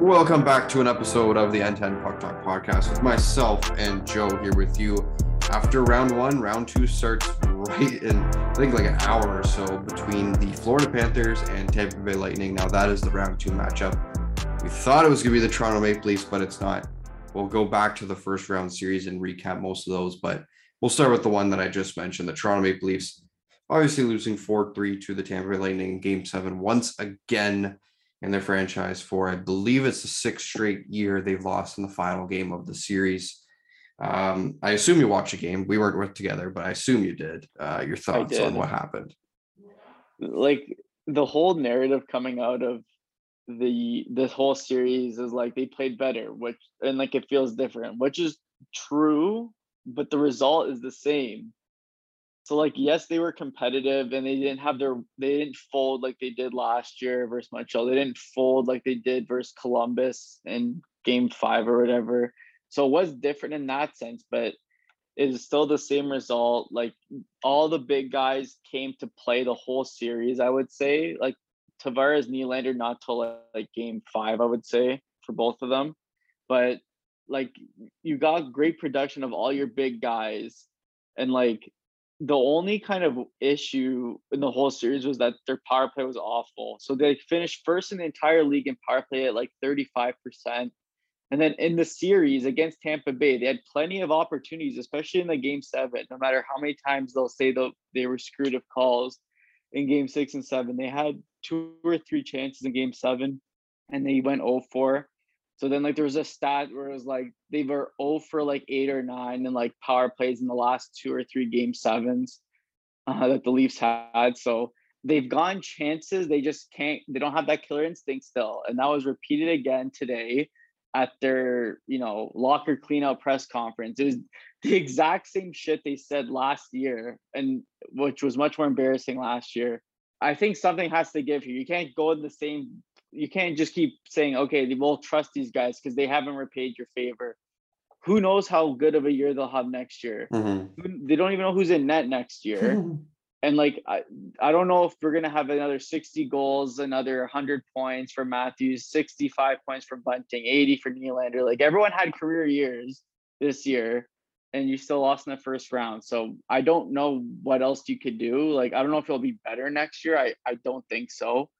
Welcome back to an episode of the N10 Puck Talk podcast with myself and Joe here with you. After round one, round two starts right in, I think, like an hour or so between the Florida Panthers and Tampa Bay Lightning. Now, that is the round two matchup. We thought it was going to be the Toronto Maple Leafs, but it's not. We'll go back to the first round series and recap most of those, but we'll start with the one that I just mentioned the Toronto Maple Leafs. Obviously, losing 4 3 to the Tampa Bay Lightning in game seven once again in their franchise for I believe it's the sixth straight year they've lost in the final game of the series. Um, I assume you watched a game. We weren't with together, but I assume you did. Uh, your thoughts on what happened? Like the whole narrative coming out of the this whole series is like they played better, which and like it feels different, which is true, but the result is the same. So like yes, they were competitive and they didn't have their they didn't fold like they did last year versus Montreal. They didn't fold like they did versus Columbus in game five or whatever. So it was different in that sense, but it is still the same result. Like all the big guys came to play the whole series, I would say. Like Tavares, Nylander, not till like game five, I would say, for both of them. But like you got great production of all your big guys. And like the only kind of issue in the whole series was that their power play was awful. So they finished first in the entire league in power play at like 35%. And then in the series against Tampa Bay, they had plenty of opportunities, especially in the game seven. No matter how many times they'll say that they were screwed of calls in game six and seven, they had two or three chances in game seven and they went 0 4. So then like there was a stat where it was like they were 0 for like eight or nine and like power plays in the last two or three game sevens uh, that the Leafs had. So they've gone chances. They just can't, they don't have that killer instinct still. And that was repeated again today at their, you know, locker cleanout press conference. It was the exact same shit they said last year, and which was much more embarrassing last year. I think something has to give here. You can't go in the same you can't just keep saying, okay, we'll trust these guys because they haven't repaid your favor. Who knows how good of a year they'll have next year? Mm-hmm. They don't even know who's in net next year. and like I, I don't know if we're gonna have another 60 goals, another 100 points for Matthews, 65 points for Bunting, 80 for Nylander. Like everyone had career years this year, and you still lost in the first round. So I don't know what else you could do. Like I don't know if it'll be better next year. I I don't think so.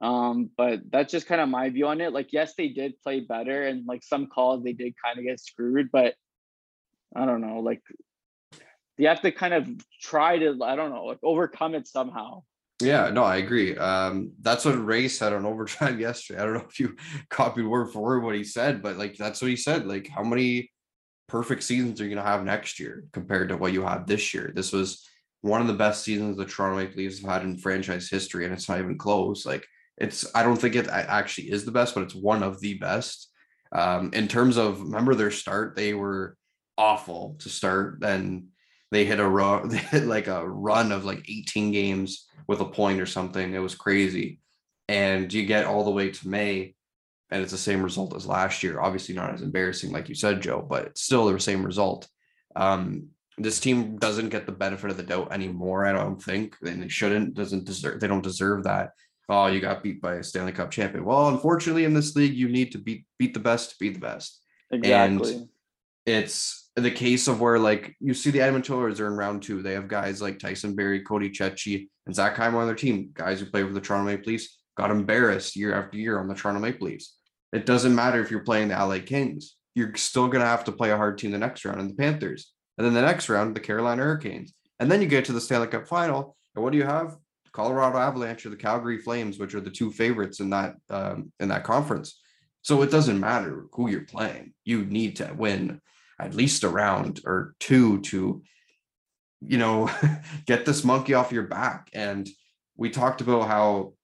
Um, but that's just kind of my view on it. Like, yes, they did play better, and like some calls they did kind of get screwed, but I don't know. Like, you have to kind of try to, I don't know, like overcome it somehow. Yeah, no, I agree. Um, that's what Ray said on Overdrive yesterday. I don't know if you copied word for word what he said, but like that's what he said. Like, how many perfect seasons are you gonna have next year compared to what you had this year? This was one of the best seasons the Toronto Maple Leafs have had in franchise history, and it's not even close. Like it's I don't think it actually is the best, but it's one of the best. Um, in terms of remember their start, they were awful to start. Then they hit a run, they hit like a run of like 18 games with a point or something. It was crazy. And you get all the way to May, and it's the same result as last year. Obviously, not as embarrassing, like you said, Joe, but it's still the same result. Um, this team doesn't get the benefit of the doubt anymore. I don't think, and they shouldn't. Doesn't deserve. They don't deserve that oh, you got beat by a Stanley Cup champion. Well, unfortunately, in this league, you need to beat beat the best to be the best. Exactly. And it's the case of where like you see the Edmonton Oilers are in round two. They have guys like Tyson Barrie, Cody Ceci, and Zach Hyman on their team. Guys who play for the Toronto Maple Leafs got embarrassed year after year on the Toronto Maple Leafs. It doesn't matter if you're playing the LA Kings. You're still gonna have to play a hard team the next round in the Panthers. And then the next round, the Carolina Hurricanes. And then you get to the Stanley Cup final. And what do you have? Colorado Avalanche or the Calgary Flames, which are the two favorites in that um, in that conference. So it doesn't matter who you're playing. You need to win at least a round or two to, you know, get this monkey off your back. And we talked about how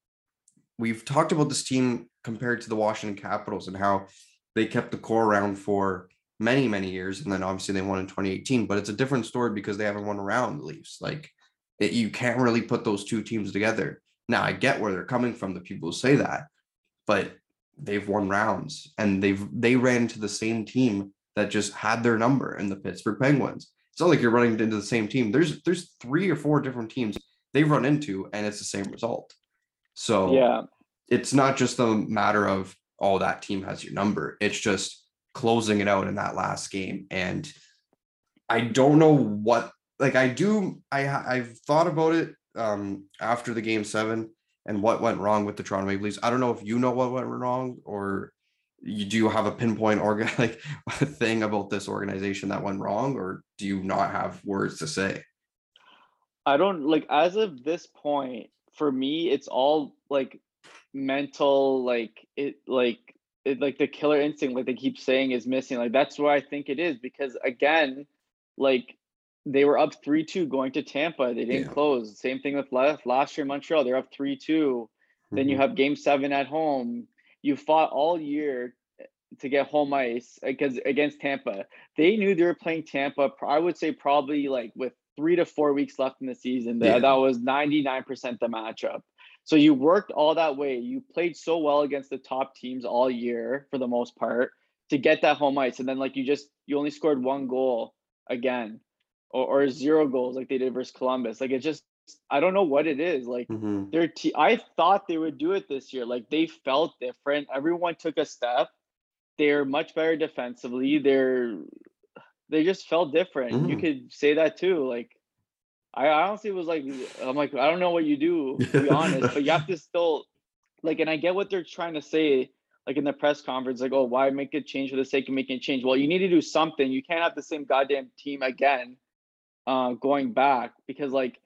we've talked about this team compared to the Washington Capitals and how they kept the core around for many, many years. And then obviously they won in 2018, but it's a different story because they haven't won around the Leafs. Like it, you can't really put those two teams together. Now I get where they're coming from, the people who say that, but they've won rounds and they've they ran into the same team that just had their number in the Pittsburgh Penguins. It's not like you're running into the same team. There's there's three or four different teams they've run into and it's the same result. So yeah, it's not just a matter of oh, that team has your number. It's just closing it out in that last game. And I don't know what like I do I I've thought about it um after the game seven and what went wrong with the Toronto Maple Leafs. I don't know if you know what went wrong or you do you have a pinpoint organ like thing about this organization that went wrong or do you not have words to say? I don't like as of this point for me it's all like mental like it like it like the killer instinct like they keep saying is missing like that's where I think it is because again like they were up 3-2 going to Tampa. They didn't yeah. close. Same thing with last, last year Montreal. They're up 3-2. Mm-hmm. Then you mm-hmm. have game 7 at home. You fought all year to get home ice because against Tampa. They knew they were playing Tampa. I would say probably like with 3 to 4 weeks left in the season. Yeah. That, that was 99% the matchup. So you worked all that way. You played so well against the top teams all year for the most part to get that home ice and then like you just you only scored one goal again or, or zero goals like they did versus Columbus. Like it just I don't know what it is. Like mm-hmm. their te- I thought they would do it this year. Like they felt different. Everyone took a step. They're much better defensively. They're they just felt different. Mm-hmm. You could say that too. Like I honestly was like, I'm like, I don't know what you do, to be honest, but you have to still like, and I get what they're trying to say, like in the press conference, like, oh, why make a change for the sake of making a change? Well, you need to do something. You can't have the same goddamn team again uh, going back because like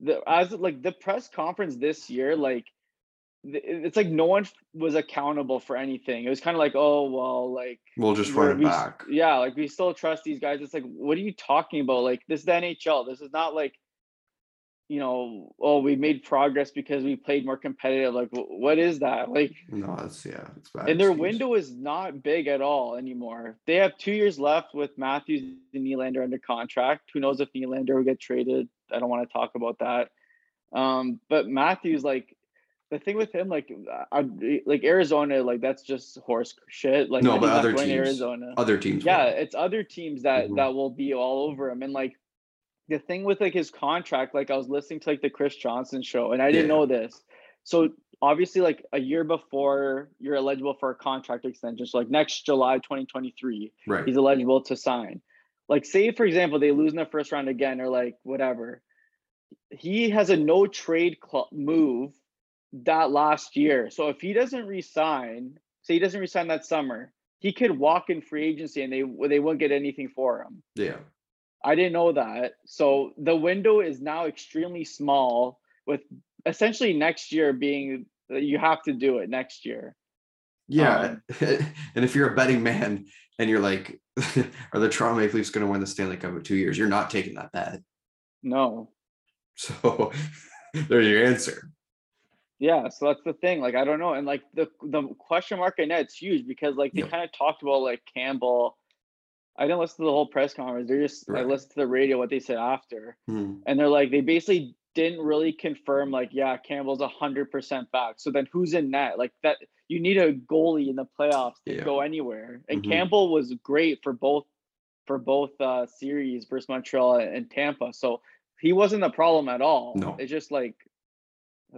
the as like the press conference this year, like it's like no one was accountable for anything. It was kind of like, oh well, like we'll just run it we, back. Yeah, like we still trust these guys. It's like, what are you talking about? Like this is the NHL. This is not like you know, oh, we made progress because we played more competitive. Like, what is that? Like, no, it's yeah, it's bad. And their window is not big at all anymore. They have two years left with Matthews and Nylander under contract. Who knows if Nylander will get traded? I don't want to talk about that. Um, but Matthews, like, the thing with him, like, I, like Arizona, like that's just horse shit. Like, no, but other teams, Arizona, other teams, yeah, will. it's other teams that mm-hmm. that will be all over him, and like the thing with like his contract, like I was listening to like the Chris Johnson show, and I didn't yeah. know this. So obviously, like a year before you're eligible for a contract extension, so like next July 2023, right. he's eligible to sign. Like, say for example, they lose in the first round again, or like whatever. He has a no trade cl- move that last year. So if he doesn't resign, say he doesn't resign that summer, he could walk in free agency and they they won't get anything for him. Yeah. I didn't know that. So the window is now extremely small with essentially next year being you have to do it next year. Yeah. Um, and if you're a betting man and you're like, are the Toronto Maple Leafs going to win the Stanley Cup in two years? You're not taking that bet. No. So there's your answer. Yeah, so that's the thing. Like, I don't know. And like the the question mark in it's huge because like they yep. kind of talked about like Campbell I didn't listen to the whole press conference. They're just right. I listened to the radio what they said after, hmm. and they're like they basically didn't really confirm like yeah Campbell's a hundred percent back. So then who's in net like that? You need a goalie in the playoffs to yeah. go anywhere, and mm-hmm. Campbell was great for both for both uh, series versus Montreal and Tampa. So he wasn't the problem at all. No, it's just like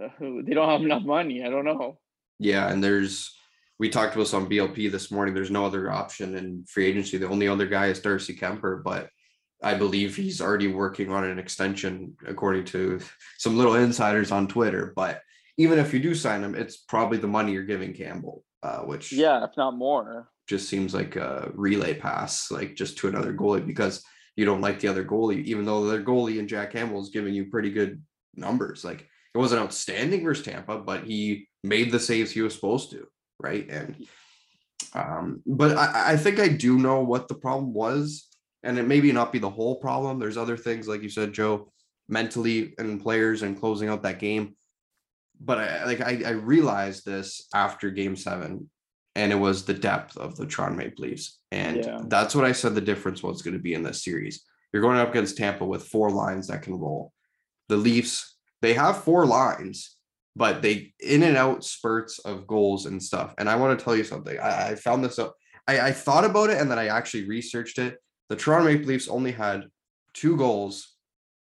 uh, they don't have enough money. I don't know. Yeah, and there's we talked about on BLP this morning. There's no other option in free agency. The only other guy is Darcy Kuemper, but I believe he's already working on an extension, according to some little insiders on Twitter. But even if you do sign him, it's probably the money you're giving Campbell, uh, which yeah, if not more, just seems like a relay pass, like just to another goalie because you don't like the other goalie, even though the goalie and Jack Campbell is giving you pretty good numbers. Like it wasn't outstanding versus Tampa, but he made the saves he was supposed to right? And um, but I, I think I do know what the problem was, and it maybe not be the whole problem. There's other things, like you said, Joe, mentally and players and closing out that game. But I like I, I realized this after game seven, and it was the depth of the Toronto Maple Leafs. And yeah. that's what I said the difference was going to be in this series. You're going up against Tampa with four lines that can roll. The Leafs, they have four lines, but they in and out spurts of goals and stuff. And I want to tell you something. I, I found this up. I, I thought about it and then I actually researched it. The Toronto Maple Leafs only had two goals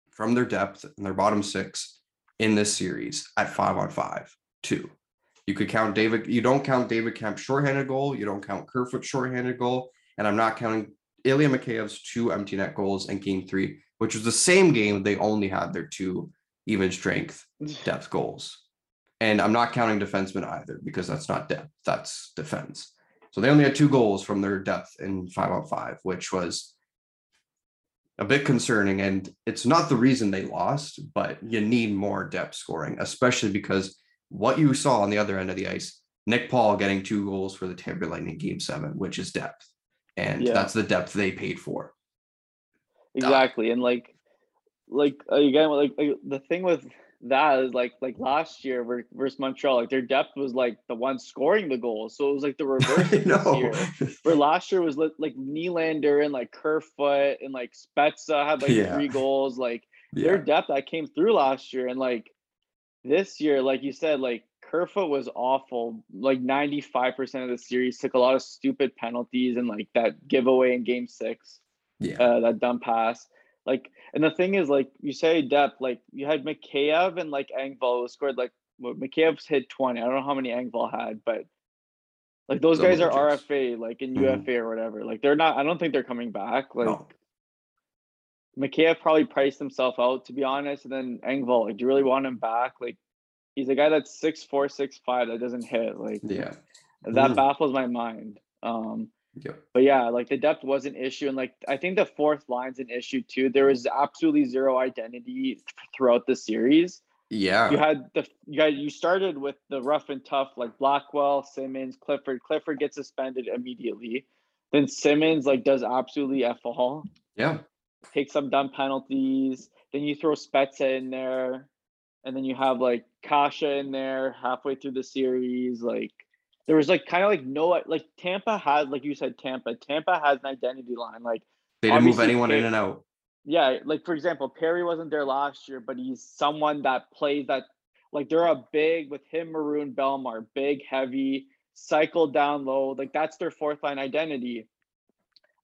from their depth and their bottom six in this series at five on five. Two. You could count David. You don't count David Kampf's shorthanded goal. You don't count Kerfoot's shorthanded goal, and I'm not counting Ilya Mikheyev's two empty net goals in Game Three, which was the same game they only had their two even strength depth goals. And I'm not counting defensemen either because that's not depth, that's defense. So they only had two goals from their depth in five on five, which was a bit concerning. And it's not the reason they lost, but you need more depth scoring, especially because what you saw on the other end of the ice, Nick Paul getting two goals for the Tampa Lightning game seven, which is depth. And yeah. that's the depth they paid for. Exactly. And like, like again, like, like the thing with that is like like last year versus Montreal, like their depth was like the one scoring the goals. So it was like the reverse this year. Where last year was like Nylander and like Kerfoot and like Spezza had like yeah. three goals. Like yeah. their depth that came through last year. And like this year, like you said, like Kerfoot was awful. Like 95% of the series took a lot of stupid penalties and like that giveaway in game six. Yeah. Uh, that dumb pass. Like, and the thing is, like you say depth, like you had Mikheyev and like Engvall who scored like well, Mikheyev's hit 20. I don't know how many Engvall had, but like those guys are RFA, like in mm-hmm. UFA or whatever. Like they're not, I don't think they're coming back. Like no. Mikheyev probably priced himself out to be honest. And then Engvall, like, do you really want him back? Like he's a guy that's six four, six five that doesn't hit. Like yeah. That mm. baffles my mind. Um Yep. But yeah, like the depth was an issue, and like I think the fourth line's an issue too. There was absolutely zero identity throughout the series. Yeah, you had the you got you started with the rough and tough like Blackwell, Simmonds, Clifford. Clifford gets suspended immediately. Then Simmonds like does absolutely f all. Yeah, takes some dumb penalties. Then you throw Spezza in there, and then you have like Kase in there halfway through the series. Like there was like kind of like no like Tampa had like you said Tampa Tampa has an identity line like they didn't move anyone Perry, in and out. Yeah, like for example, Perry wasn't there last year, but he's someone that plays that like they're a big with him, Maroon, Bellemare, big, heavy, cycle down low. Like that's their fourth line identity.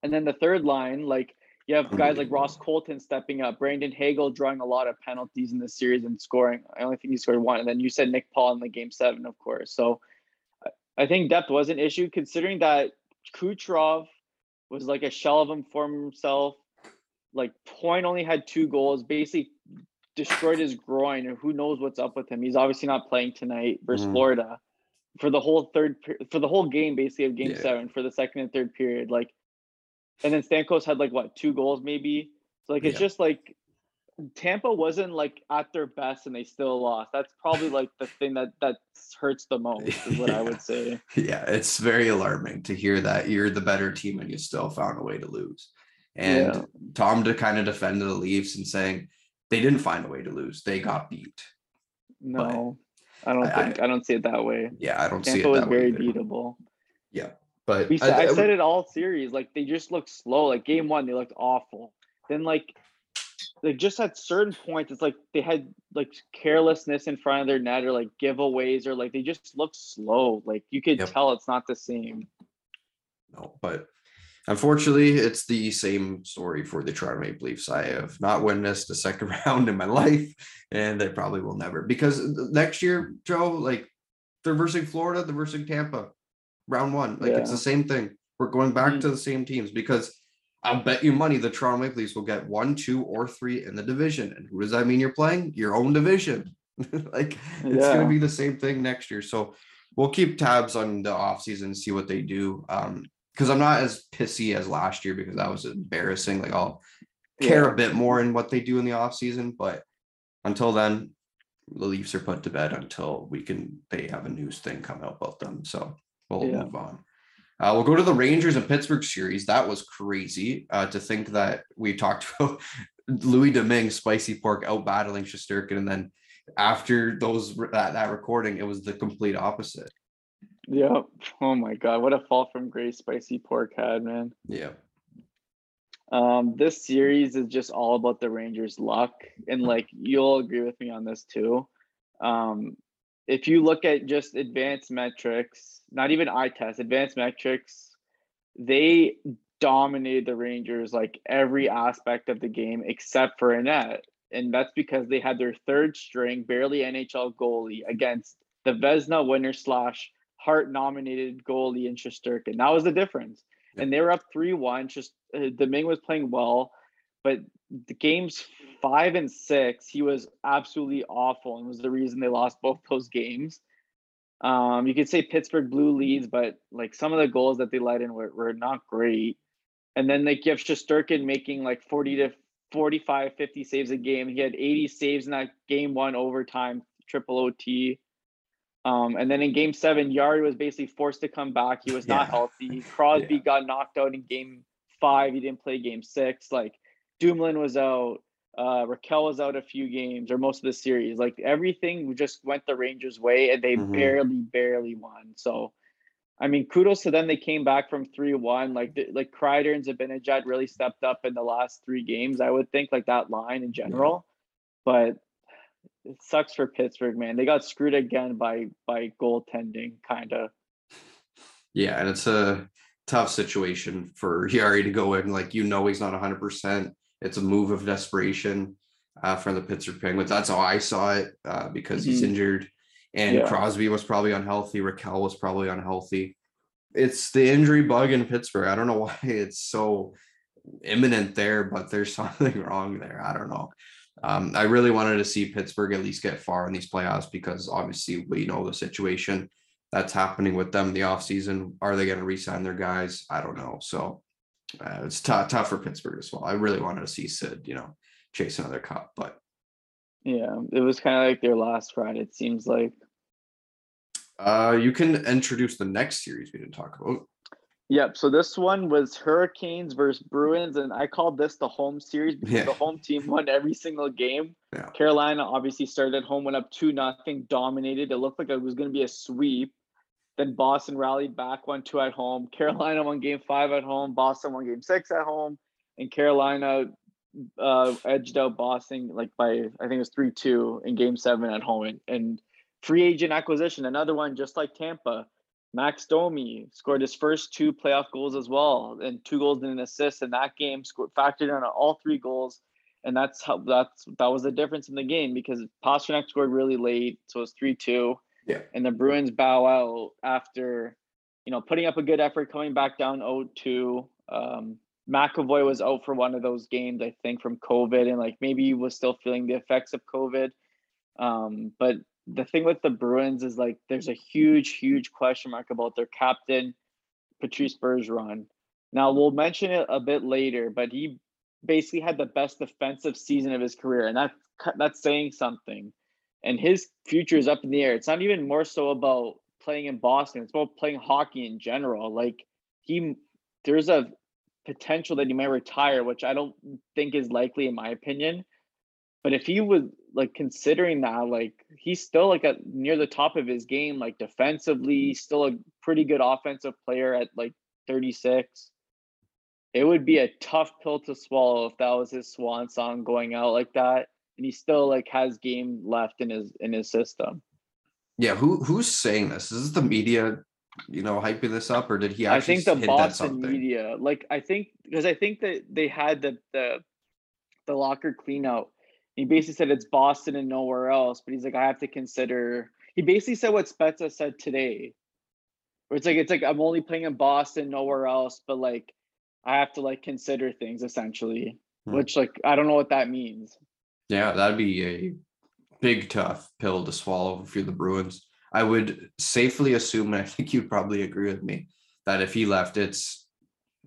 And then the third line, like you have guys like Ross Colton stepping up, Brandon Hagel drawing a lot of penalties in the series and scoring. I only think he scored one. And then you said Nick Paul in the game seven, of course. So I think depth was an issue considering that Kucherov was like a shell of him for himself. Like Point only had two goals, basically destroyed his groin, and who knows what's up with him. He's obviously not playing tonight versus mm. Florida for the whole third for the whole game, basically of game yeah. seven for the second and third period. Like, and then Stamkos had like what two goals maybe. So like it's yeah. just like Tampa wasn't like at their best and they still lost. That's probably like the thing that that hurts the most is what yeah. I would say. Yeah, it's very alarming to hear that you're the better team and you still found a way to lose. And yeah. Tom to kind of defend the Leafs and saying they didn't find a way to lose. They got beat. No. But I don't think I, I, don't see it that way. Yeah, I don't Tampa see it was very beatable. Yeah. But we, I, I, said it all series. Like they just looked slow. Like game one, they looked awful. Then like like just at certain points, it's like they had like carelessness in front of their net or like giveaways or like they just look slow. Like you could yep. tell it's not the same. No, but unfortunately, it's the same story for the Toronto Maple Leafs. I have not witnessed a second round in my life, and they probably will never because next year, Joe, like they're versing Florida, they're versing Tampa, round one. Like yeah. it's the same thing. We're going back mm-hmm. to the same teams because I'll bet you money the Toronto Maple Leafs will get one, two, or three in the division. And who does that mean you're playing? Your own division. like it's yeah. going to be the same thing next year. So we'll keep tabs on the offseason, and see what they do. Um, because I'm not as pissy as last year because that was embarrassing. Like I'll care yeah. a bit more in what they do in the offseason. But until then, the Leafs are put to bed until we can they have a news thing come out about them. So we'll yeah. move on. Uh, we'll go to the Rangers and Pittsburgh series. That was crazy uh, to think that we talked about Louis Domingue spicy pork out battling Shesterkin, and then after those that, that recording, it was the complete opposite. Yep. Oh my god, what a fall from grace spicy pork had, man. Yeah. Um, this series is just all about the Rangers' luck, and like you'll agree with me on this too. Um, if you look at just advanced metrics, not even eye test, advanced metrics, they dominated the Rangers like every aspect of the game except for a net. And that's because they had their third string, barely NHL goalie against the Vezina winner slash Hart nominated goalie in Shesterkin. That was the difference. And they were up 3 1. Just uh, Domingue was playing well, but the games five and six, he was absolutely awful and was the reason they lost both those games. Um, you could say Pittsburgh blew leads, but like some of the goals that they let in were, were not great. And then like you have Shesterkin making like 40 to 45, 50 saves a game. He had 80 saves in that game one overtime, triple OT. Um, and then in game seven, Jarry was basically forced to come back. He was yeah. not healthy. Crosby yeah. got knocked out in game five. He didn't play game six. Like Dumoulin was out. Uh, Rakell was out a few games or most of the series. Like everything just went the Rangers' way, and they mm-hmm. barely, barely won. So, I mean, kudos to them. They came back from three one. Like like Kreider and Zibanejad really stepped up in the last three games. I would think like that line in general, yeah. but it sucks for Pittsburgh, man. They got screwed again by by goaltending, kind of. Yeah, and it's a tough situation for Jarry to go in. Like you know, he's not hundred percent it's a move of desperation uh, from the Pittsburgh Penguins. That's how I saw it uh, because mm-hmm. he's injured, and yeah. Crosby was probably unhealthy. Rakell was probably unhealthy. It's the injury bug in Pittsburgh. I don't know why it's so imminent there, but there's something wrong there. I don't know. Um, I really wanted to see Pittsburgh at least get far in these playoffs because obviously we know the situation that's happening with them in the offseason. Are they going to re-sign their guys? I don't know. So uh, it's tough, tough for Pittsburgh as well. I really wanted to see Sid, you know, chase another cup, but yeah, it was kind of like their last ride. It seems like. Uh, you can introduce the next series we didn't talk about. Yep. So this one was Hurricanes versus Bruins, and I called this the home series because yeah. the home team won every single game. Yeah. Carolina obviously started at home, went up two nothing, dominated. It looked like it was going to be a sweep. Then Boston rallied back, won two at home. Carolina won game five at home. Boston won game six at home. And Carolina uh, edged out Boston like by, I think it was 3 2 in game seven at home. And, and free agent acquisition, another one just like Tampa. Max Domi scored his first two playoff goals as well, and two goals and an assist in that game. Scored factored in all three goals, and that's how that's that was the difference in the game because Pastrnak scored really late, so it was three two. Yeah. And the Bruins bow out after, you know, putting up a good effort, coming back down 0-2. Um, McAvoy was out for one of those games, I think, from COVID, and like maybe he was still feeling the effects of COVID. Um, but the thing with the Bruins is like there's a huge, huge question mark about their captain, Patrice Bergeron. Now we'll mention it a bit later, but he basically had the best defensive season of his career, and that's that's saying something and his future is up in the air. It's not even more so about playing in Boston. It's about playing hockey in general. Like he, there's a potential that he might retire, which I don't think is likely in my opinion. But if he was like considering that, like he's still like at near the top of his game, like defensively, still a pretty good offensive player at like 36. It would be a tough pill to swallow if that was his swan song going out like that and he still like has game left in his in his system. Yeah, who who's saying this? Is this the media, you know, hyping this up, or did he actually? I think the Boston media, like I think, because I think that they had the the the locker clean out. He basically said it's Boston and nowhere else, but he's like, I have to consider. He basically said what Spezza said today, where it's like it's like I'm only playing in Boston, nowhere else, but like I have to like consider things essentially, hmm. which like I don't know what that means. Yeah, that'd be a big tough pill to swallow for the Bruins. I would safely assume, and I think you'd probably agree with me, that if he left, it's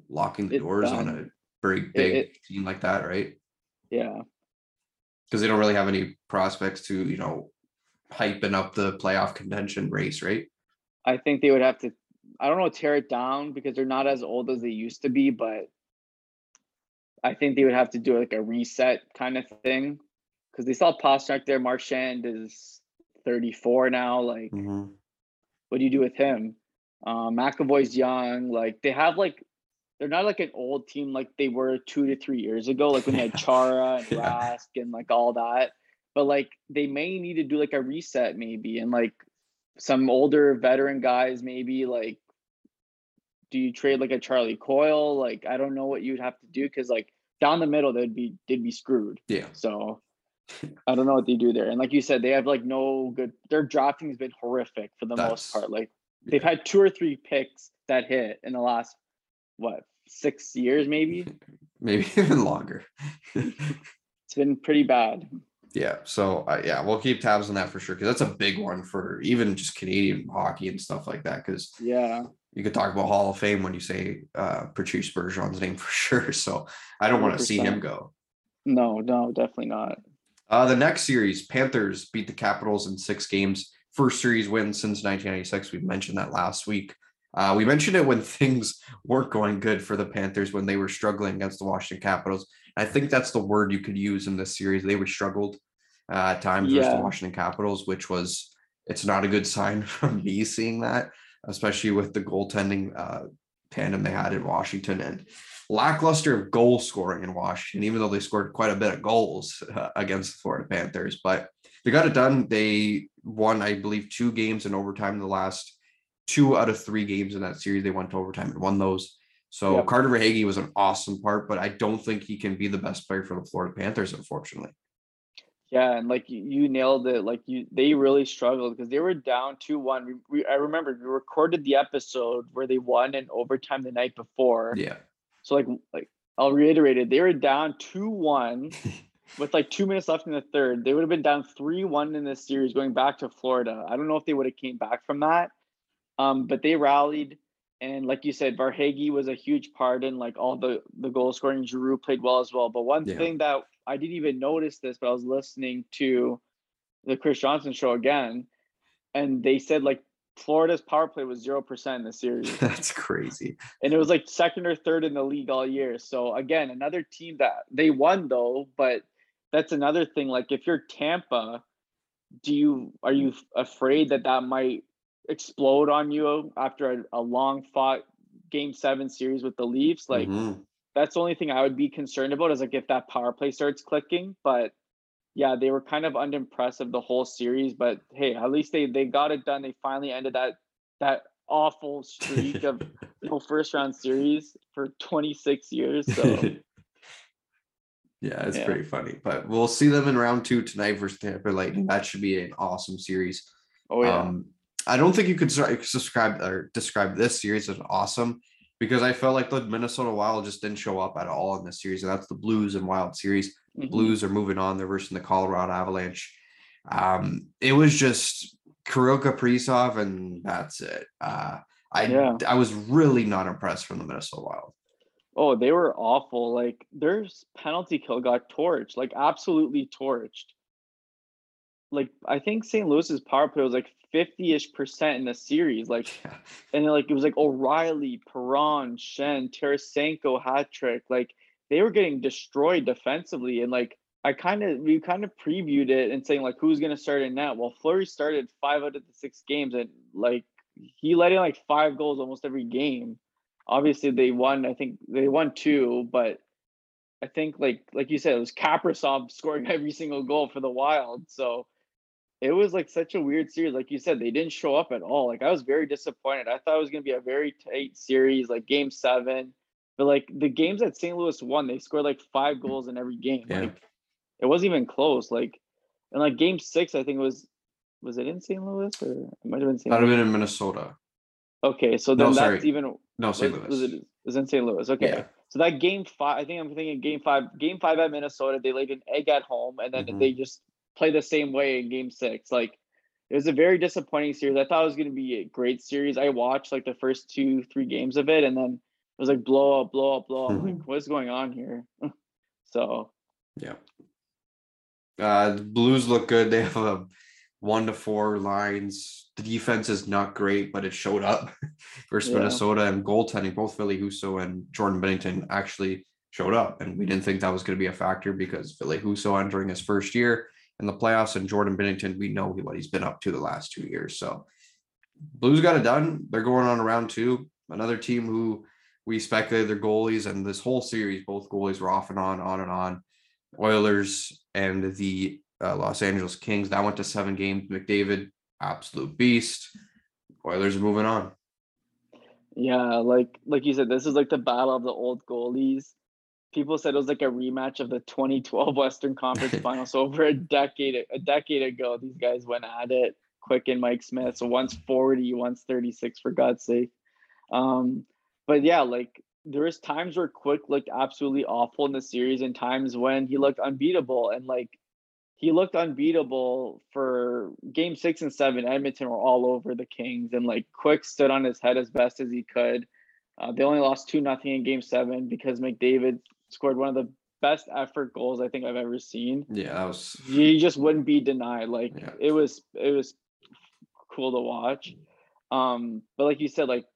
locking the it's doors done. on a very big it, it, team like that, right? Yeah. Because they don't really have any prospects to, you know, hyping up the playoff contention race, right? I think they would have to, I don't know, tear it down because they're not as old as they used to be, but I think they would have to do like a reset kind of thing because they saw Pastrnak there. Marchand is 34 now. Like, mm-hmm. what do you do with him? Um, McAvoy's young. Like, they have like, they're not like an old team like they were two to three years ago, like when they had Chara and yeah. Rask and like all that. But like, they may need to do like a reset maybe and like some older veteran guys maybe like do you trade like a Charlie Coyle? Like I don't know what you'd have to do because like down the middle they'd be they'd be screwed. Yeah. So I don't know what they do there. And like you said, they have like no good. Their drafting has been horrific for the That's- most part. Like they've had two or three picks that hit in the last what six years, maybe. maybe even longer. It's been pretty bad. yeah. So uh, yeah, we'll keep tabs on that for sure because that's a big one for even just Canadian hockey and stuff like that. Because Yeah. you could talk about Hall of Fame when you say uh, Patrice Bergeron's name for sure. So I don't want to see him go. No, no, definitely not. Uh, the next series, Panthers beat the Capitals in six games. First series win since 1996. We mentioned that last week. Uh, we mentioned it when things weren't going good for the Panthers when they were struggling against the Washington Capitals. I think that's the word you could use in this series. They were struggled uh, at times versus the Washington Capitals, which was it's not a good sign from me seeing that, especially with the goaltending uh, tandem they had in Washington and lackluster of goal scoring in Washington, even though they scored quite a bit of goals uh, against the Florida Panthers. But they got it done. They won, I believe, two games in overtime. in The last two out of three games in that series, they went to overtime and won those. So Yep. Carter Verhaeghe was an awesome part, but I don't think he can be the best player for the Florida Panthers, unfortunately. Yeah, and like you, you nailed it. Like you, they really struggled because they were down two one. We, we, I remember we recorded the episode where they won in overtime the night before. Yeah. So like, like I'll reiterate it. They were down two one with like two minutes left in the third. They would have been down three one in this series going back to Florida. I don't know if they would have came back from that. Um, but they rallied, and like you said, Verhaeghe was a huge part in like all the the goal scoring. Giroux played well as well. But one Yeah. thing that I didn't even notice this, but I was listening to the Chris Johnson show again, and they said like Florida's power play was zero percent in the series That's crazy. and it was like second or third in the league all year. So again, another team that they won though, but that's another thing. Like if you're Tampa, do you are you afraid that that might explode on you after a, a long fought game seven series with the Leafs? Like Mhm. that's the only thing I would be concerned about is like if that power play starts clicking. But yeah, they were kind of unimpressive the whole series. But hey, at least they they got it done. They finally ended that that awful streak of first round series for 26 years. So yeah, it's Yeah. pretty funny. But we'll see them in round two tonight versus Tampa Lightning. That should be an awesome series. oh yeah. Um, I don't think you could subscribe or describe this series as awesome because I felt like the Minnesota Wild just didn't show up at all in this series, and that's the Blues and Wild series. Mhm. Blues are moving on; they're versus the Colorado Avalanche. Um, it was just Kirill Kaprizov, and that's it. Uh, I Yeah. I was really not impressed from the Minnesota Wild. Oh, they were awful. Like their penalty kill got torched, like absolutely torched. Like I think St. Louis's power play was like 50-ish percent in the series. Like Yeah. and then, like it was like O'Reilly, Perron, Schenn, Tarasenko hat trick. Like they were getting destroyed defensively, and like I kind of we kind of previewed it and saying like who's gonna start in net. Well, Fleury started five out of the six games, and like he let in like five goals almost every game. Obviously, they won. I think they won two, but I think like like you said, it was Kaprizov scoring every single goal for the Wild. So it was like such a weird series. Like you said, they didn't show up at all. Like I was very disappointed. I thought it was gonna be a very tight series, like game seven. But like the games that St. Louis won, they scored like five goals in every game. Yeah. Like it wasn't even close. Like and like game six, I think it was was it in St. Louis or it might have been St. That Louis. have been in Minnesota. Okay, so No, then sorry. that's even No, St. was, Louis. was it it was in St. Louis. Okay. Yeah. So that game five, I think I'm thinking game five, game five at Minnesota, they laid an egg at home and then Mhm. they just play the same way in game six. Like it was a very disappointing series. I thought it was gonna be a great series. I watched like the first two, three games of it, and then was like blow up, blow up, blow up. I'm Mhm. like, what's going on here? so Yeah. Uh, the Blues look good. They have a one to four lines. The defense is not great, but it showed up versus Yeah. Minnesota and goaltending. Both Ville Husso and Jordan Binnington actually showed up, and we didn't think that was going to be a factor because Ville Husso entering his first year in the playoffs, and Jordan Binnington, we know what he's been up to the last two years. So Blues got it done. They're going on to round two. Another team who we speculated their goalies, and this whole series, both goalies were off and on, on and on. Oilers and the uh, Los Angeles Kings. That went to seven games. McDavid, absolute beast. Oilers are moving on. yeah, like like you said, this is like the battle of the old goalies. people said it was like a rematch of the 2012 Western Conference Finals. So over a decade a decade ago, these guys went at it. Quick and Mike Smith. So once 40, once 36, for God's sake. Um, but yeah, like there was times where Quick looked absolutely awful in the series, and times when he looked unbeatable. And like he looked unbeatable for game six and seven. Edmonton were all over the Kings, and like Quick stood on his head as best as he could. Uh, they only lost two nothing in game seven because McDavid scored one of the best effort goals I think I've ever seen. Yeah, that was. You just wouldn't be denied. Like yeah. it was, it was cool to watch. Um, but like you said, like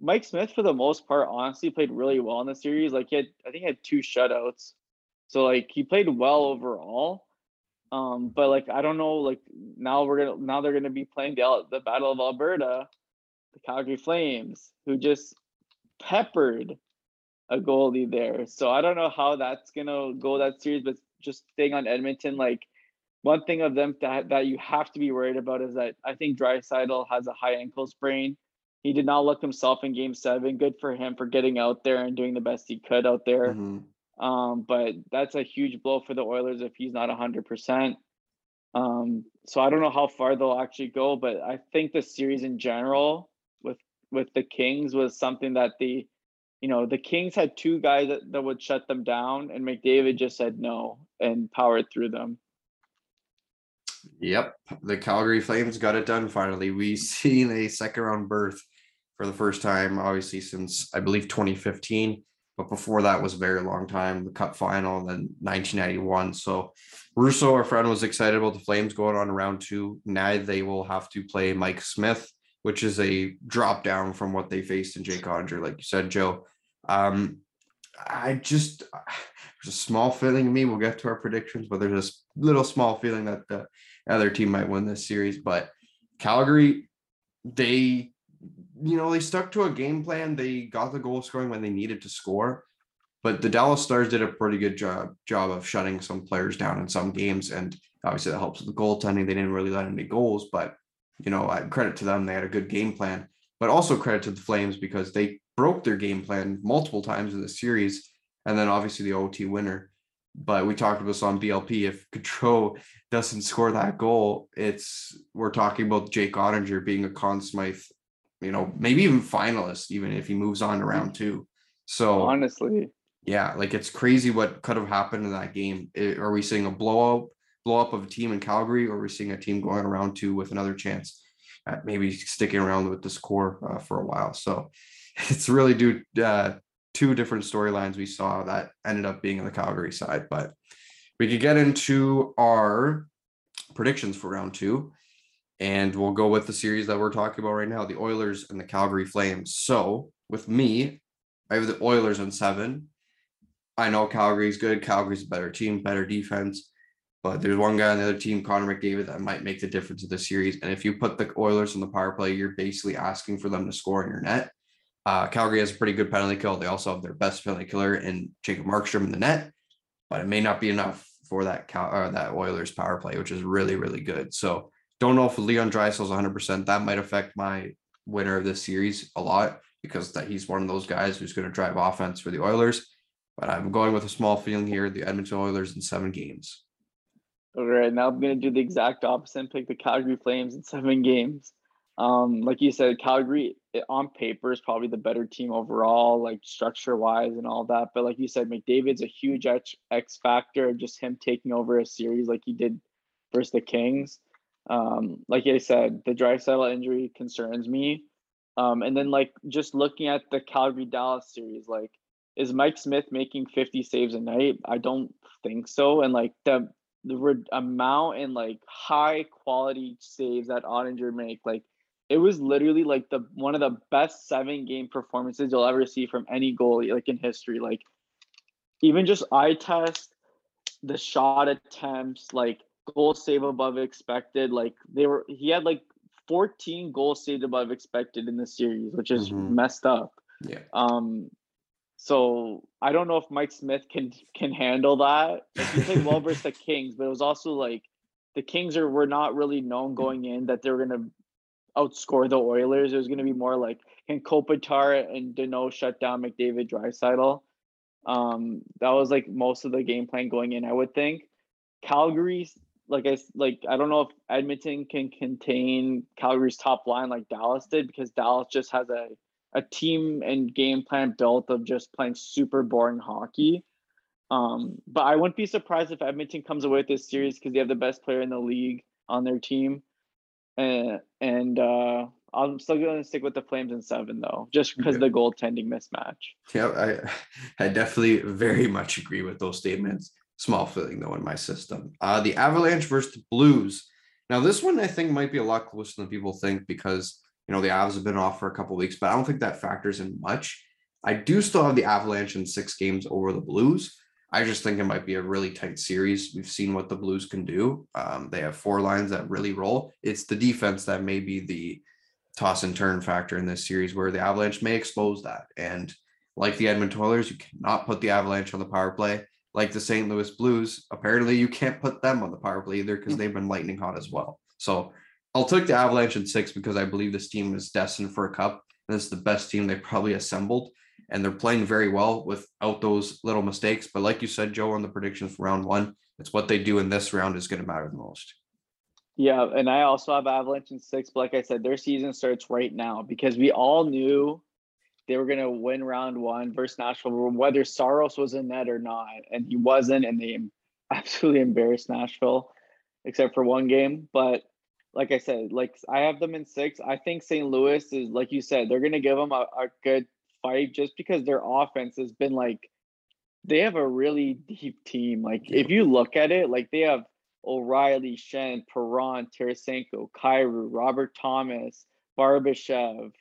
Mike Smith for the most part, honestly, played really well in the series. Like he had, I think he had two shutouts, so like he played well overall. Um, but like I don't know, like now we're gonna now they're gonna be playing the the Battle of Alberta, the Calgary Flames, who just peppered a goalie there. So I don't know how that's gonna go that series, but just staying on Edmonton, like one thing of them that that you have to be worried about is that I think Draisaitl has a high ankle sprain. He did not look himself in game seven. Good for him for getting out there and doing the best he could out there. Mm-hmm. Um, but that's a huge blow for the Oilers if he's not hundred percent. Um, so I don't know how far they'll actually go, but I think the series in general with with the Kings was something that the you know, the Kings had two guys that, that would shut them down, and McDavid just said no and powered through them. Yep, the Calgary Flames got it done finally. We seen a second round berth for the first time, obviously since I believe 2015, but before that was a very long time. The Cup final, then 1991. So Russo, our friend, was excited about the Flames going on round two. Now they will have to play Mike Smith which is a drop down from what they faced in Jake Oettinger, like you said, Joe. Um, I just there's a small feeling in me. We'll get to our predictions, but there's a little small feeling that the other team might win this series. But Calgary, they, you know, they stuck to a game plan. They got the goal scoring when they needed to score. But the Dallas Stars did a pretty good job job of shutting some players down in some games, and obviously that helps with the goaltending. They didn't really let any goals, but you know, credit to them. They had a good game plan, but also credit to the Flames because they broke their game plan multiple times in the series. And then obviously the OT winner. But we talked about this on BLP. If Gaudreau doesn't score that goal, it's we're talking about Jake Oettinger being a Conn Smythe, you know, maybe even finalist, even if he moves on to round two. So honestly, yeah, like it's crazy what could have happened in that game. It, are we seeing a blowout? blow up of a team in Calgary, or we're seeing a team going around two with another chance at maybe sticking around with this core uh, for a while. So it's really due uh, two different storylines we saw that ended up being on the Calgary side. But we could get into our predictions for round two. And we'll go with the series that we're talking about right now, the Oilers and the Calgary Flames. So with me, I have the Oilers on seven. I know Calgary's good. Calgary's a better team, better defense. But there's one guy on the other team, Connor McDavid, that might make the difference of the series. And if you put the Oilers on the power play, you're basically asking for them to score in your net. Uh, Calgary has a pretty good penalty kill. They also have their best penalty killer in Jacob Markstrom in the net, but it may not be enough for that Cal- uh, that Oilers power play, which is really really good. So don't know if Leon Draisaitl is 100. percent That might affect my winner of this series a lot because that he's one of those guys who's going to drive offense for the Oilers. But I'm going with a small feeling here: the Edmonton Oilers in seven games. All right, now I'm gonna do the exact opposite pick the Calgary Flames in seven games. Um, like you said, Calgary on paper is probably the better team overall, like structure wise and all that. But like you said, McDavid's a huge X, X factor just him taking over a series like he did versus the Kings. Um, like I said, the Draisaitl injury concerns me. Um, and then like just looking at the Calgary Dallas series, like is Mike Smith making 50 saves a night? I don't think so. And like the the amount and like high quality saves that Oettinger make, like it was literally like the one of the best seven game performances you'll ever see from any goalie like in history. Like even just eye test, the shot attempts, like goal save above expected. Like they were he had like 14 goals saved above expected in the series, which is mm-hmm. messed up. Yeah. Um so I don't know if Mike Smith can can handle that. Like he played well versus the Kings, but it was also like the Kings are were not really known going in that they were gonna outscore the Oilers. It was gonna be more like can Kopitar and Danault shut down McDavid Draisaitl? Um, that was like most of the game plan going in. I would think Calgary's like I like I don't know if Edmonton can contain Calgary's top line like Dallas did because Dallas just has a a team and game plan built of just playing super boring hockey. Um, but I wouldn't be surprised if Edmonton comes away with this series because they have the best player in the league on their team. And and uh, I'm still going to stick with the Flames in seven though, just because okay. the goaltending mismatch. Yeah, I I definitely very much agree with those statements. Small feeling though in my system. Uh, the Avalanche versus the Blues. Now this one I think might be a lot closer than people think because you know the Avs have been off for a couple weeks, but I don't think that factors in much. I do still have the Avalanche in six games over the Blues. I just think it might be a really tight series. We've seen what the Blues can do. Um, they have four lines that really roll. It's the defense that may be the toss and turn factor in this series where the Avalanche may expose that. And like the Edmonton Oilers, you cannot put the Avalanche on the power play. Like the St. Louis Blues, apparently you can't put them on the power play either because mm. they've been lightning hot as well. So I'll take the Avalanche in six because I believe this team is destined for a cup. And it's the best team they probably assembled. And they're playing very well without those little mistakes. But like you said, Joe, on the predictions for round one, it's what they do in this round is going to matter the most. Yeah, and I also have Avalanche in six, but like I said, their season starts right now because we all knew they were gonna win round one versus Nashville, whether Saros was in that or not, and he wasn't, and they absolutely embarrassed Nashville, except for one game. But like I said, like I have them in six. I think St. Louis is like you said, they're gonna give them a, a good fight just because their offense has been like they have a really deep team. Like if you look at it, like they have O'Reilly, Schenn, Perron, Tarasenko, Kyrou, Robert Thomas, Barbashev.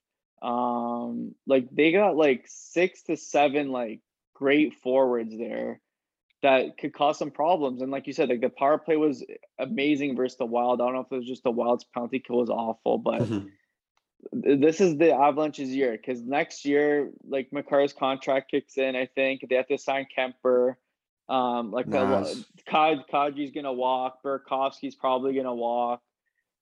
Um, like they got like six to seven like great forwards there that could cause some problems. And like you said, like the power play was amazing versus the Wild. I don't know if it was just the Wild's penalty kill was awful, but mm-hmm. this is the Avalanche's year because next year, like Makar's contract kicks in. I think they have to sign Kuemper. Um, like nice. the Kaj Kadri's gonna walk, Burakovsky's probably gonna walk.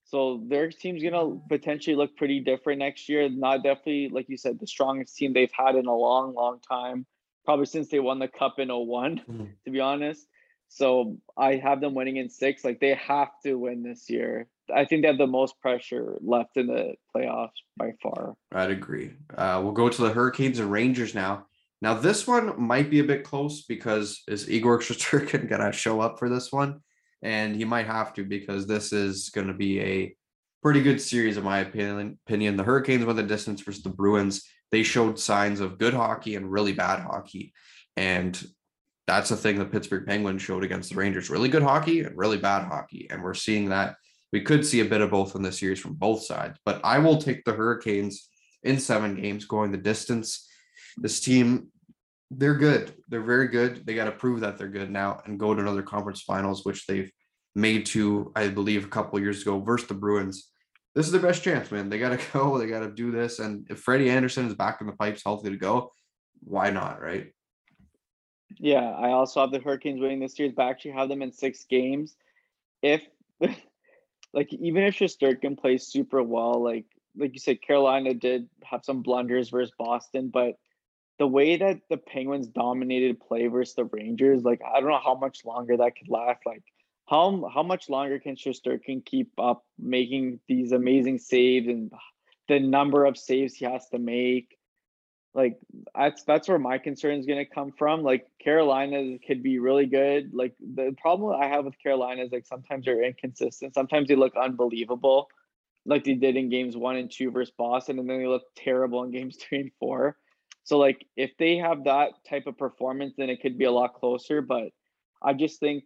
So their team's gonna potentially look pretty different next year. Not definitely, like you said, the strongest team they've had in a long, long time. Probably since they won the cup in 1 mm-hmm. to be honest. So I have them winning in six. Like they have to win this year. I think they have the most pressure left in the playoffs by far. I'd agree. Uh, we'll go to the Hurricanes and Rangers now. Now, this one might be a bit close because is Igor Shesterkin going to show up for this one? And he might have to because this is going to be a pretty good series, in my opinion. Opinion. The Hurricanes went the distance versus the Bruins. They showed signs of good hockey and really bad hockey. And that's the thing the Pittsburgh Penguins showed against the Rangers really good hockey and really bad hockey. And we're seeing that we could see a bit of both in this series from both sides. But I will take the Hurricanes in seven games going the distance. This team they're good. They're very good. They got to prove that they're good now and go to another conference finals, which they've made to, I believe, a couple years ago versus the Bruins. This is their best chance, man. They got to go. They got to do this. And if Freddie Anderson is back in the pipes, healthy to go, why not, right? Yeah, I also have the Hurricanes winning this series, but I actually have them in six games. If, like, even if Shesterkin plays super well, like, like you said, Carolina did have some blunders versus Boston, but the way that the Penguins dominated play versus the Rangers, like I don't know how much longer that could last. Like how how much longer can Shesterkin keep up making these amazing saves and the number of saves he has to make? Like that's that's where my concern is going to come from. Like Carolina could be really good. Like the problem I have with Carolina is like sometimes they're inconsistent. Sometimes they look unbelievable, like they did in games one and two versus Boston, and then they look terrible in games three and four. So like if they have that type of performance, then it could be a lot closer. But I just think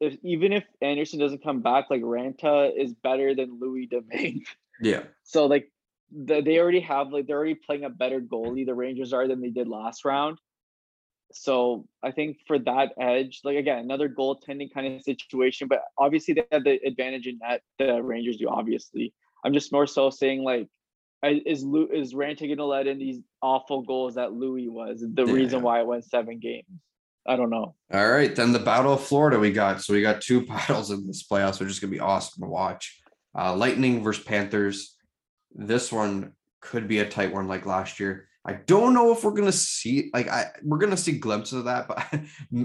if even if Anderson doesn't come back, like Raanta is better than Louis Domingue. Yeah. So like the, they already have like they're already playing a better goalie. The Rangers are than they did last round. So I think for that edge, like again, another goaltending kind of situation, but obviously they have the advantage in that the Rangers do. Obviously, I'm just more so saying like is Lou is Raanta gonna let in these awful goals that Louis was the yeah. reason why it went seven games? I don't know. All right, then the Battle of Florida we got. So we got two battles in this playoffs, which is gonna be awesome to watch. Uh, Lightning versus Panthers. This one could be a tight one like last year. I don't know if we're gonna see like I we're gonna see glimpses of that, but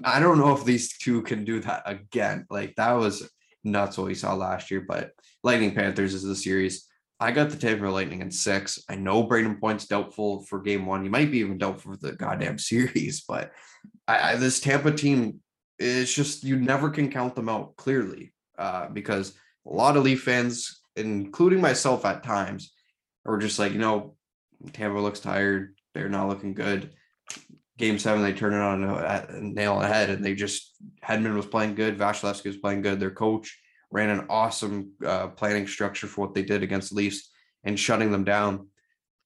I don't know if these two can do that again. Like that was nuts what we saw last year. But Lightning Panthers is the series. I got the Tampa Lightning in six. I know Brayden Point's doubtful for game one. He might be even doubtful for the goddamn series, but I, I this Tampa team it's just you never can count them out clearly uh, because a lot of Leaf fans, including myself at times, are just like, you know, Tampa looks tired. They're not looking good. Game seven, they turn it on a nail ahead, and they just Hedman was playing good. Vasilevskiy was playing good. Their coach ran an awesome uh, planning structure for what they did against Leafs and shutting them down.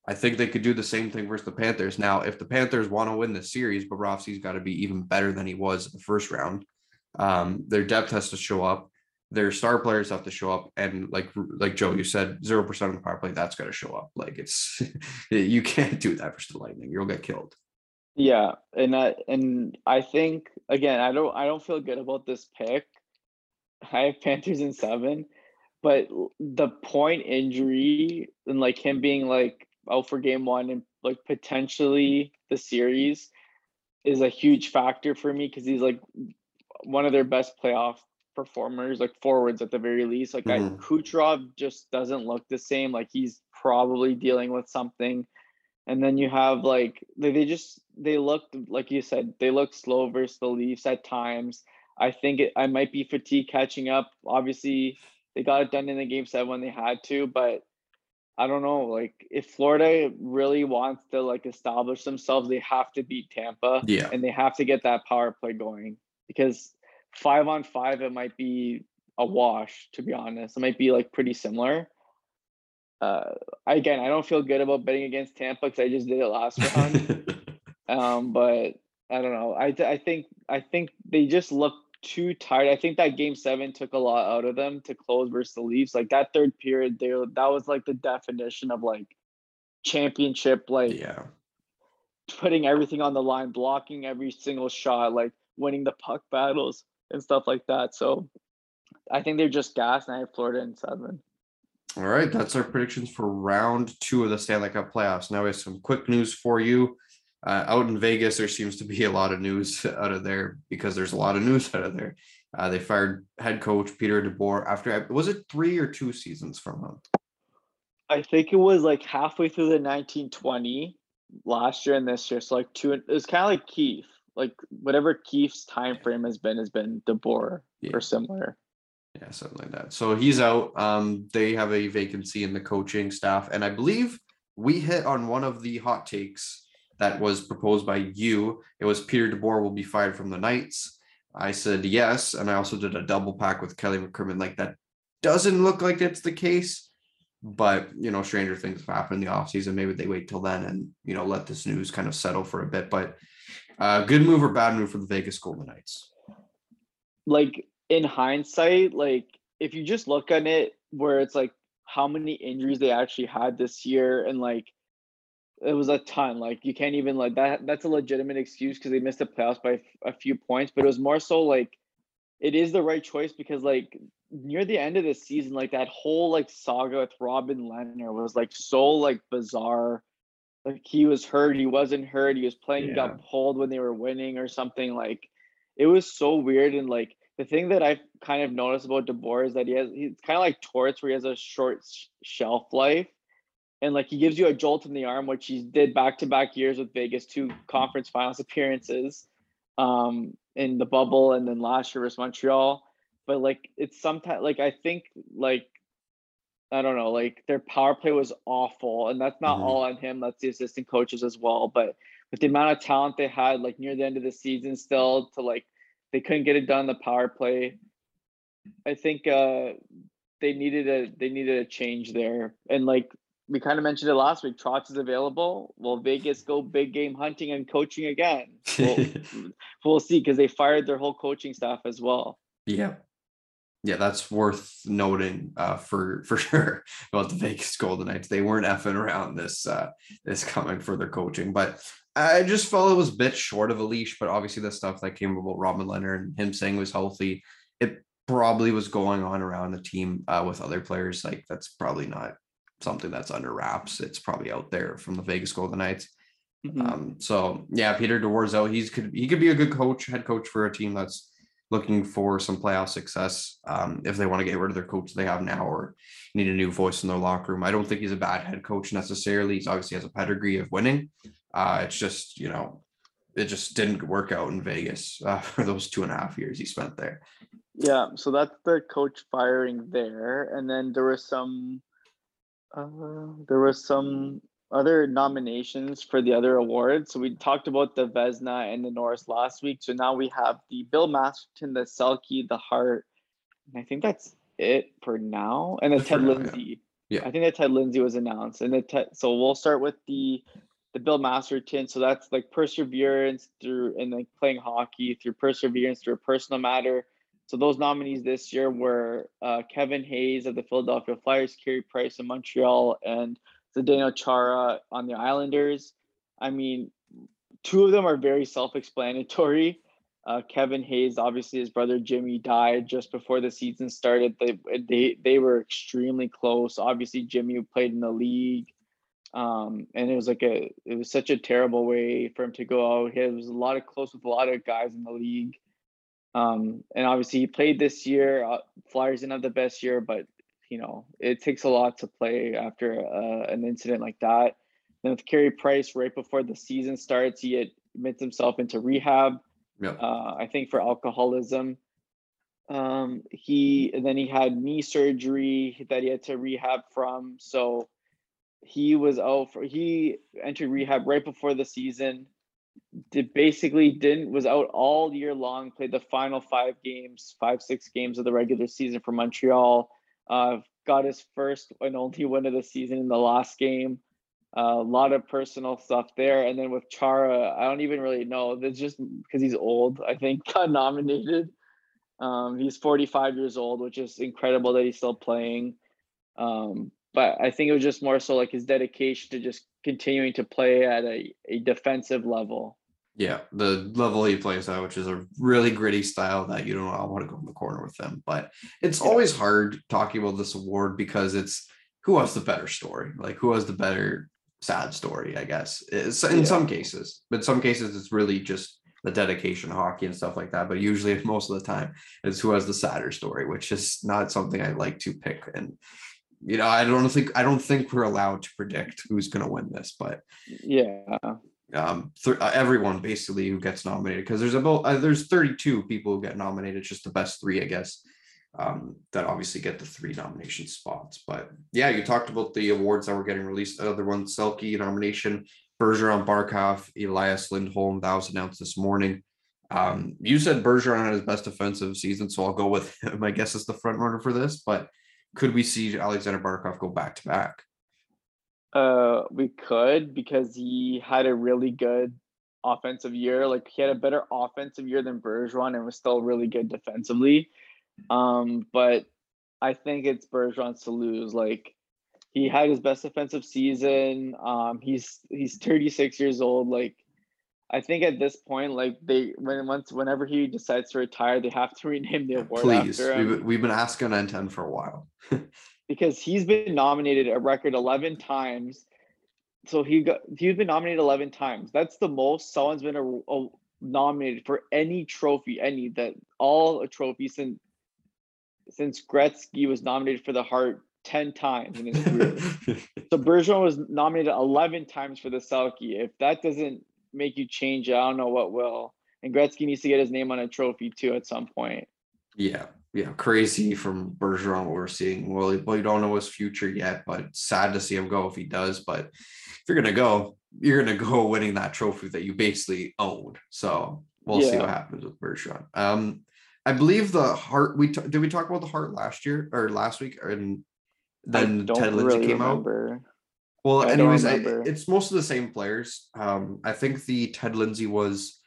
I think they could do the same thing versus the Panthers. Now, if the Panthers want to win this series, Bobrovsky's got to be even better than he was in the first round. Um, their depth has to show up. Their star players have to show up, and like like Joe, you said, zero percent of the power play that's got to show up. Like it's you can't do that versus the Lightning. You'll get killed. Yeah, and I and I think again, I don't I don't feel good about this pick. I have Panthers in seven, but the point injury and like him being like out for game one and like potentially the series is a huge factor for me because he's like one of their best playoff performers, like forwards at the very least. Like mm-hmm. I, Kucherov just doesn't look the same. Like he's probably dealing with something. And then you have like they, they just they looked like you said they look slow versus the Leafs at times. I think it, I might be fatigue catching up. Obviously, they got it done in the game seven when they had to, but I don't know. Like if Florida really wants to like establish themselves, they have to beat Tampa. Yeah. And they have to get that power play going because five on five, it might be a wash, to be honest. It might be like pretty similar. Uh, again, I don't feel good about betting against Tampa because I just did it last round. um, but I don't know. I I think I think they just look too tired. I think that game seven took a lot out of them to close versus the Leafs. Like that third period, they that was like the definition of like championship, like yeah, putting everything on the line, blocking every single shot, like winning the puck battles and stuff like that. So I think they're just gas, and I have Florida in seven. All right, that's our predictions for round two of the Stanley Cup playoffs. Now we have some quick news for you uh, out in Vegas, there seems to be a lot of news out of there because there's a lot of news out of there. Uh, they fired head coach Peter DeBoer after was it three or two seasons from him? I think it was like halfway through the 1920 last year and this year. So like two, it was kind of like Keith. like whatever Keith's time frame has been has been DeBoer yeah. or similar. Yeah, something like that. So he's out. Um, they have a vacancy in the coaching staff, and I believe we hit on one of the hot takes that was proposed by you. It was Peter DeBoer will be fired from the Knights. I said yes, and I also did a double pack with Kelly McCrimmon. Like that doesn't look like it's the case, but you know, stranger things have happened in the offseason. Maybe they wait till then and you know let this news kind of settle for a bit. But uh, good move or bad move for the Vegas Golden Knights? Like in hindsight, like if you just look at it, where it's like how many injuries they actually had this year, and like it was a ton. Like you can't even like that. That's a legitimate excuse because they missed the playoffs by a few points. But it was more so like it is the right choice because like near the end of the season, like that whole like saga with Robin Lehner was like so like bizarre. Like he was hurt, he wasn't hurt, he was playing, yeah. got pulled when they were winning or something. Like it was so weird and like the thing that I've kind of noticed about DeBoer is that he has he's kind of like Torts where he has a short shelf life and like he gives you a jolt in the arm, which he did back to back years with Vegas, two conference finals appearances um, in the bubble, and then last year was Montreal. But like it's sometimes like I think like I don't know, like their power play was awful, and that's not mm-hmm. all on him. That's the assistant coaches as well. But with the amount of talent they had, like near the end of the season, still to like they couldn't get it done the power play. I think uh they needed a they needed a change there, and like we kind of mentioned it last week. Trotz is available. Will Vegas go big game hunting and coaching again? We'll, we'll see because they fired their whole coaching staff as well. Yeah, yeah, that's worth noting uh, for for sure about the Vegas Golden Knights. They weren't effing around this uh, this coming for their coaching, but I just felt it was a bit short of a leash. But obviously, the stuff that came about Robin Lehner and him saying was healthy, it probably was going on around the team uh, with other players. Like that's probably not something that's under wraps. It's probably out there from the Vegas Golden Knights. Mhm. Um, so yeah, Peter DeBoer's out. He's could he could be a good coach, head coach for a team that's looking for some playoff success. Um, if they want to get rid of their coach they have now or need a new voice in their locker room. I don't think he's a bad head coach necessarily. He's obviously has a pedigree of winning. Uh, it's just you know, it just didn't work out in Vegas uh, for those two and a half years he spent there. Yeah, so that's the coach firing there, and then there was some, uh, there were some other nominations for the other awards. So we talked about the Vezina and the Norris last week. So now we have the Bill Masterton, the Selke, the Hart, and I think that's it for now. And the Ted now, yeah. Lindsay. Yeah. I think that Ted Lindsay was announced, and the Ted, so we'll start with the the Bill Masterton. So that's like perseverance through and like playing hockey through perseverance through a personal matter. So those nominees this year were uh, Kevin Hayes of the Philadelphia Flyers, Carey Price of Montreal, and Zdeno Chara on the Islanders. I mean, two of them are very self-explanatory. Uh, Kevin Hayes, obviously, his brother Jimmy died just before the season started. They they they were extremely close. Obviously, Jimmy played in the league, um, and it was like a it was such a terrible way for him to go out. He was a lot of close with a lot of guys in the league. Um, and obviously he played this year. Uh, Flyers didn't have the best year, but you know it takes a lot to play after uh, an incident like that. Then with Carey Price, right before the season starts, he admits himself into rehab. Yep. Uh, I think for alcoholism. Um, he then he had knee surgery that he had to rehab from. So he was out for he entered rehab right before the season did basically didn't was out all year long played the final five games five six games of the regular season for montreal. Uh, got his first and only win of the season in the last game. Uh, a lot of personal stuff there. And then with chara i don't even really know. That's just because he's old i think got nominated. Um, he's 45 years old which is incredible that he's still playing. Um, but I think it was just more so like his dedication to just continuing to play at a, a defensive level. Yeah, the level he plays at, which is a really gritty style that you don't want to go in the corner with them. But it's Yeah. always hard talking about this award because it's who has the better story, like who has the better sad story, I guess. It's in Yeah. some cases, but some cases it's really just the dedication hockey and stuff like that. But usually, most of the time, it's who has the sadder story, which is not something I like to pick. And you know, I don't think I don't think we're allowed to predict who's going to win this, but Yeah. um th- uh, everyone basically who gets nominated because there's about uh, there's 32 people who get nominated just the best three i guess um that obviously get the three nomination spots but yeah you talked about the awards that were getting released another one Selke nomination bergeron barkov elias lindholm that was announced this morning um you said bergeron had his best defensive season so i'll go with him i guess is the front runner for this but could we see alexander barkov go back to back Uh, we could because he had a really good offensive year. Like he had a better offensive year than Bergeron and was still really good defensively. Um, but I think it's Bergeron's to lose. Like he had his best offensive season. Um, he's he's 36 years old. Like I think at this point, like they when once whenever he decides to retire, they have to rename the award please after him we've, we've been asking n10 for a while because he's been nominated a record 11 times. So he got he's been nominated 11 times. That's the most someone's been a, a- nominated for any trophy, any that all a trophy since since Gretzky was nominated for the Hart 10 times in his career. so Bergeron was nominated 11 times for the Selke. If that doesn't make you change it, I don't know what will. And Gretzky needs to get his name on a trophy too at some point. Yeah, yeah, crazy from Bergeron what we're seeing. Well, we don't know his future yet, but sad to see him go if he does. But if you're gonna go, you're gonna go winning that trophy that you basically owned. So we'll see what happens with Bergeron. Um, I believe the Hart. We t- did we talk about the Hart last year or last week, or and then Ted Lindsay really came out. Well, I anyways, I, it's most of the same players. Um, I think the Ted Lindsay was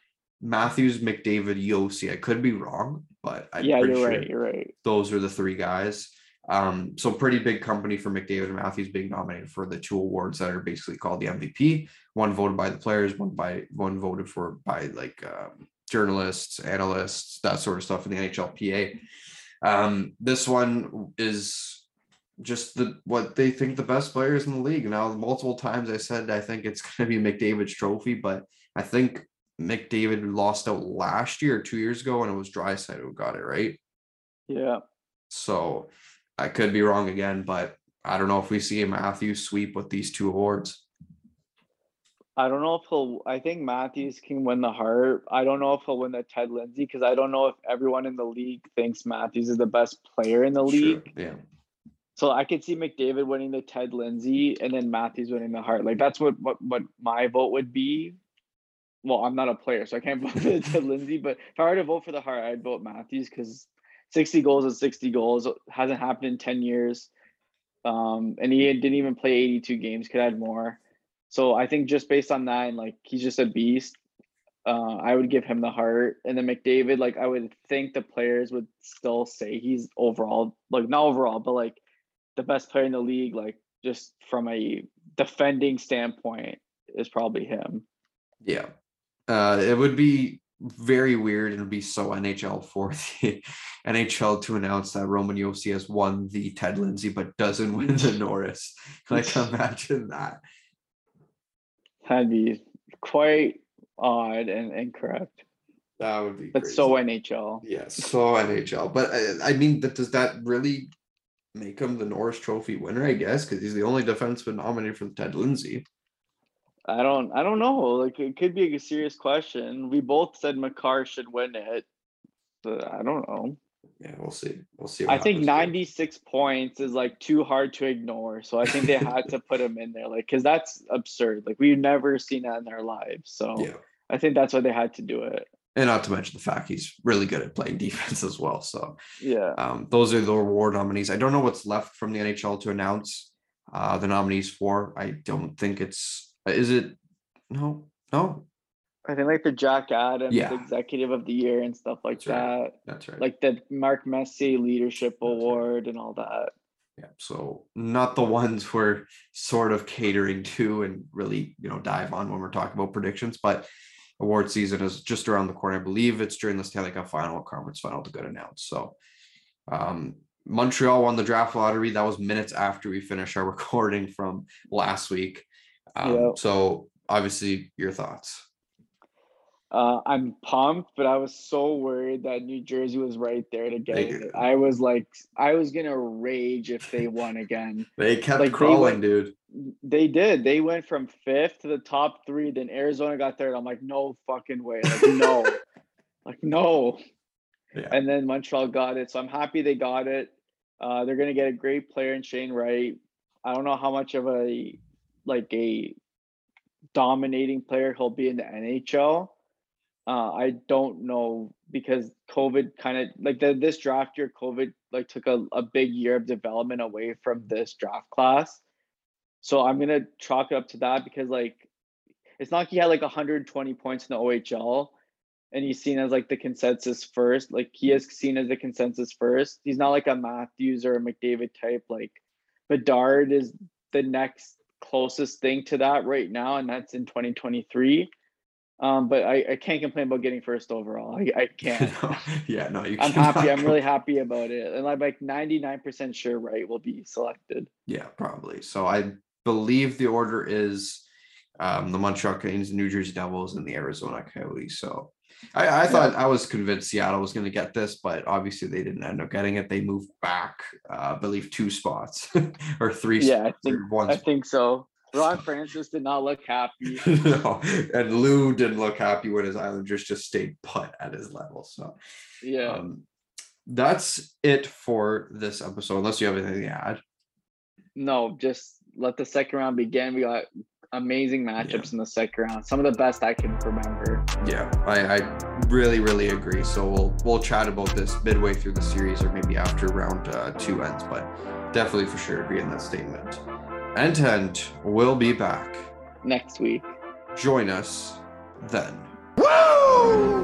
Matthews, McDavid, Josi. I could be wrong, but I'm yeah, you're sure right. You're right. those are the three guys. Um, so pretty big company for McDavid and Matthews being nominated for the two awards that are basically called the MVP. One voted by the players, one by one voted for by like um, journalists, analysts, that sort of stuff in the NHLPA. Um, this one is just the what they think the best players in the league. Now, multiple times I said I think it's going to be McDavid's trophy, but I think McDavid lost out last year, two years ago, and it was Draisaitl who got it right. Yeah. So I could be wrong again, but I don't know if we see a Matthews sweep with these two awards. I don't know if he'll. I think Matthews can win the Hart. I don't know if he'll win the Ted Lindsay because I don't know if everyone in the league thinks Matthews is the best player in the league. Sure. Yeah. So I could see McDavid winning the Ted Lindsay and then Matthews winning the Hart. Like that's what what what my vote would be. Well, I'm not a player, so I can't vote for the Ted Lindsay. But if I were to vote for the Hart, I'd vote Matthews because 60 goals is 60 goals. Hasn't happened in 10 years. Um, and he didn't even play 82 games. Could add more. So I think just based on that, and like he's just a beast. Uh, I would give him the Hart, and then McDavid. Like I would think the players would still say he's overall, like not overall, but like the best player in the league. Like just from a defending standpoint, is probably him. Yeah, uh, it would be very weird and be so NHL for the NHL to announce that Roman Josi has won the Ted Lindsay but doesn't win the Norris. Like imagine that. That'd be quite odd and incorrect. That would be. But crazy. so NHL. Yes, so NHL. But I, I mean, that does that really make him the Norris Trophy winner? I guess because he's the only defenseman nominated for the Ted Lindsay. I don't. I don't know. Like it could be a serious question. We both said Makar should win it, but I don't know. Yeah, we'll see. We'll see. I think 96 points is like too hard to ignore. So I think they had to put him in there, like, because that's absurd. Like we've never seen that in our lives. So Yeah. I think that's why they had to do it. And not to mention the fact he's really good at playing defense as well. So Yeah. um, those are the award nominees. I don't know what's left from the NHL to announce uh, the nominees for. I don't think it's. Is it? No, no. I think like the Jack Adams Yeah. Executive of the Year and stuff like That's right. that. That's right. Like the Mark Messier Leadership That's right. Award and all that. Yeah, so not the ones we're sort of catering to and really, you know, dive on when we're talking about predictions, but award season is just around the corner. I believe it's during the Stanley Cup final, conference final to get announced. So um Montreal won the draft lottery. That was minutes after we finished our recording from last week. Um, Yep. so obviously your thoughts. Uh, I'm pumped, but I was so worried that New Jersey was right there to get They- it. I was like, I was gonna rage if they won again. They kept Like, they crawling, went- dude. They did. They went from fifth to the top three. Then Arizona got third. I'm like, no fucking way. Like, no, like no. Yeah. And then Montreal got it. So I'm happy they got it. Uh, they're gonna get a great player in Shane Wright. I don't know how much of a like a dominating player he'll be in the NHL. Uh, I don't know because COVID kind of like the, this draft year, COVID like took a, a big year of development away from this draft class. So I'm gonna chalk it up to that because like it's not like he had like 120 points in the OHL and he's seen as like the consensus first. Like he is seen as the consensus first. He's not like a Matthews or a McDavid type. Like Bedard is the next closest thing to that right now, and that's in 2023. Um, but I, I can't complain about getting first overall. I, I can't. yeah, no, you I'm cannot happy. I'm really happy about it. And I'm like 99% sure Wright will be selected. Yeah, probably. So I believe the order is um, the Montreal Canadiens, the New Jersey Devils, and the Arizona Coyotes. So I, I thought I was convinced Seattle was going to get this, but obviously they didn't end up getting it. They moved back, uh, I believe, two spots or three. Yeah, I think one I think so. Ron Francis did not look happy. no, and Lou didn't look happy when his Islanders just stayed put at his level. So Yeah. um, that's it for this episode. Unless you have anything to add. no, just let the second round begin. We got amazing matchups in the second round. Some of the best I can remember. Yeah, I, I really, really agree. So we'll we'll chat about this midway through the series, or maybe after round uh, two ends. But definitely for sure agree in that statement. End to end, we'll be back. Next week. Join us then. Woo!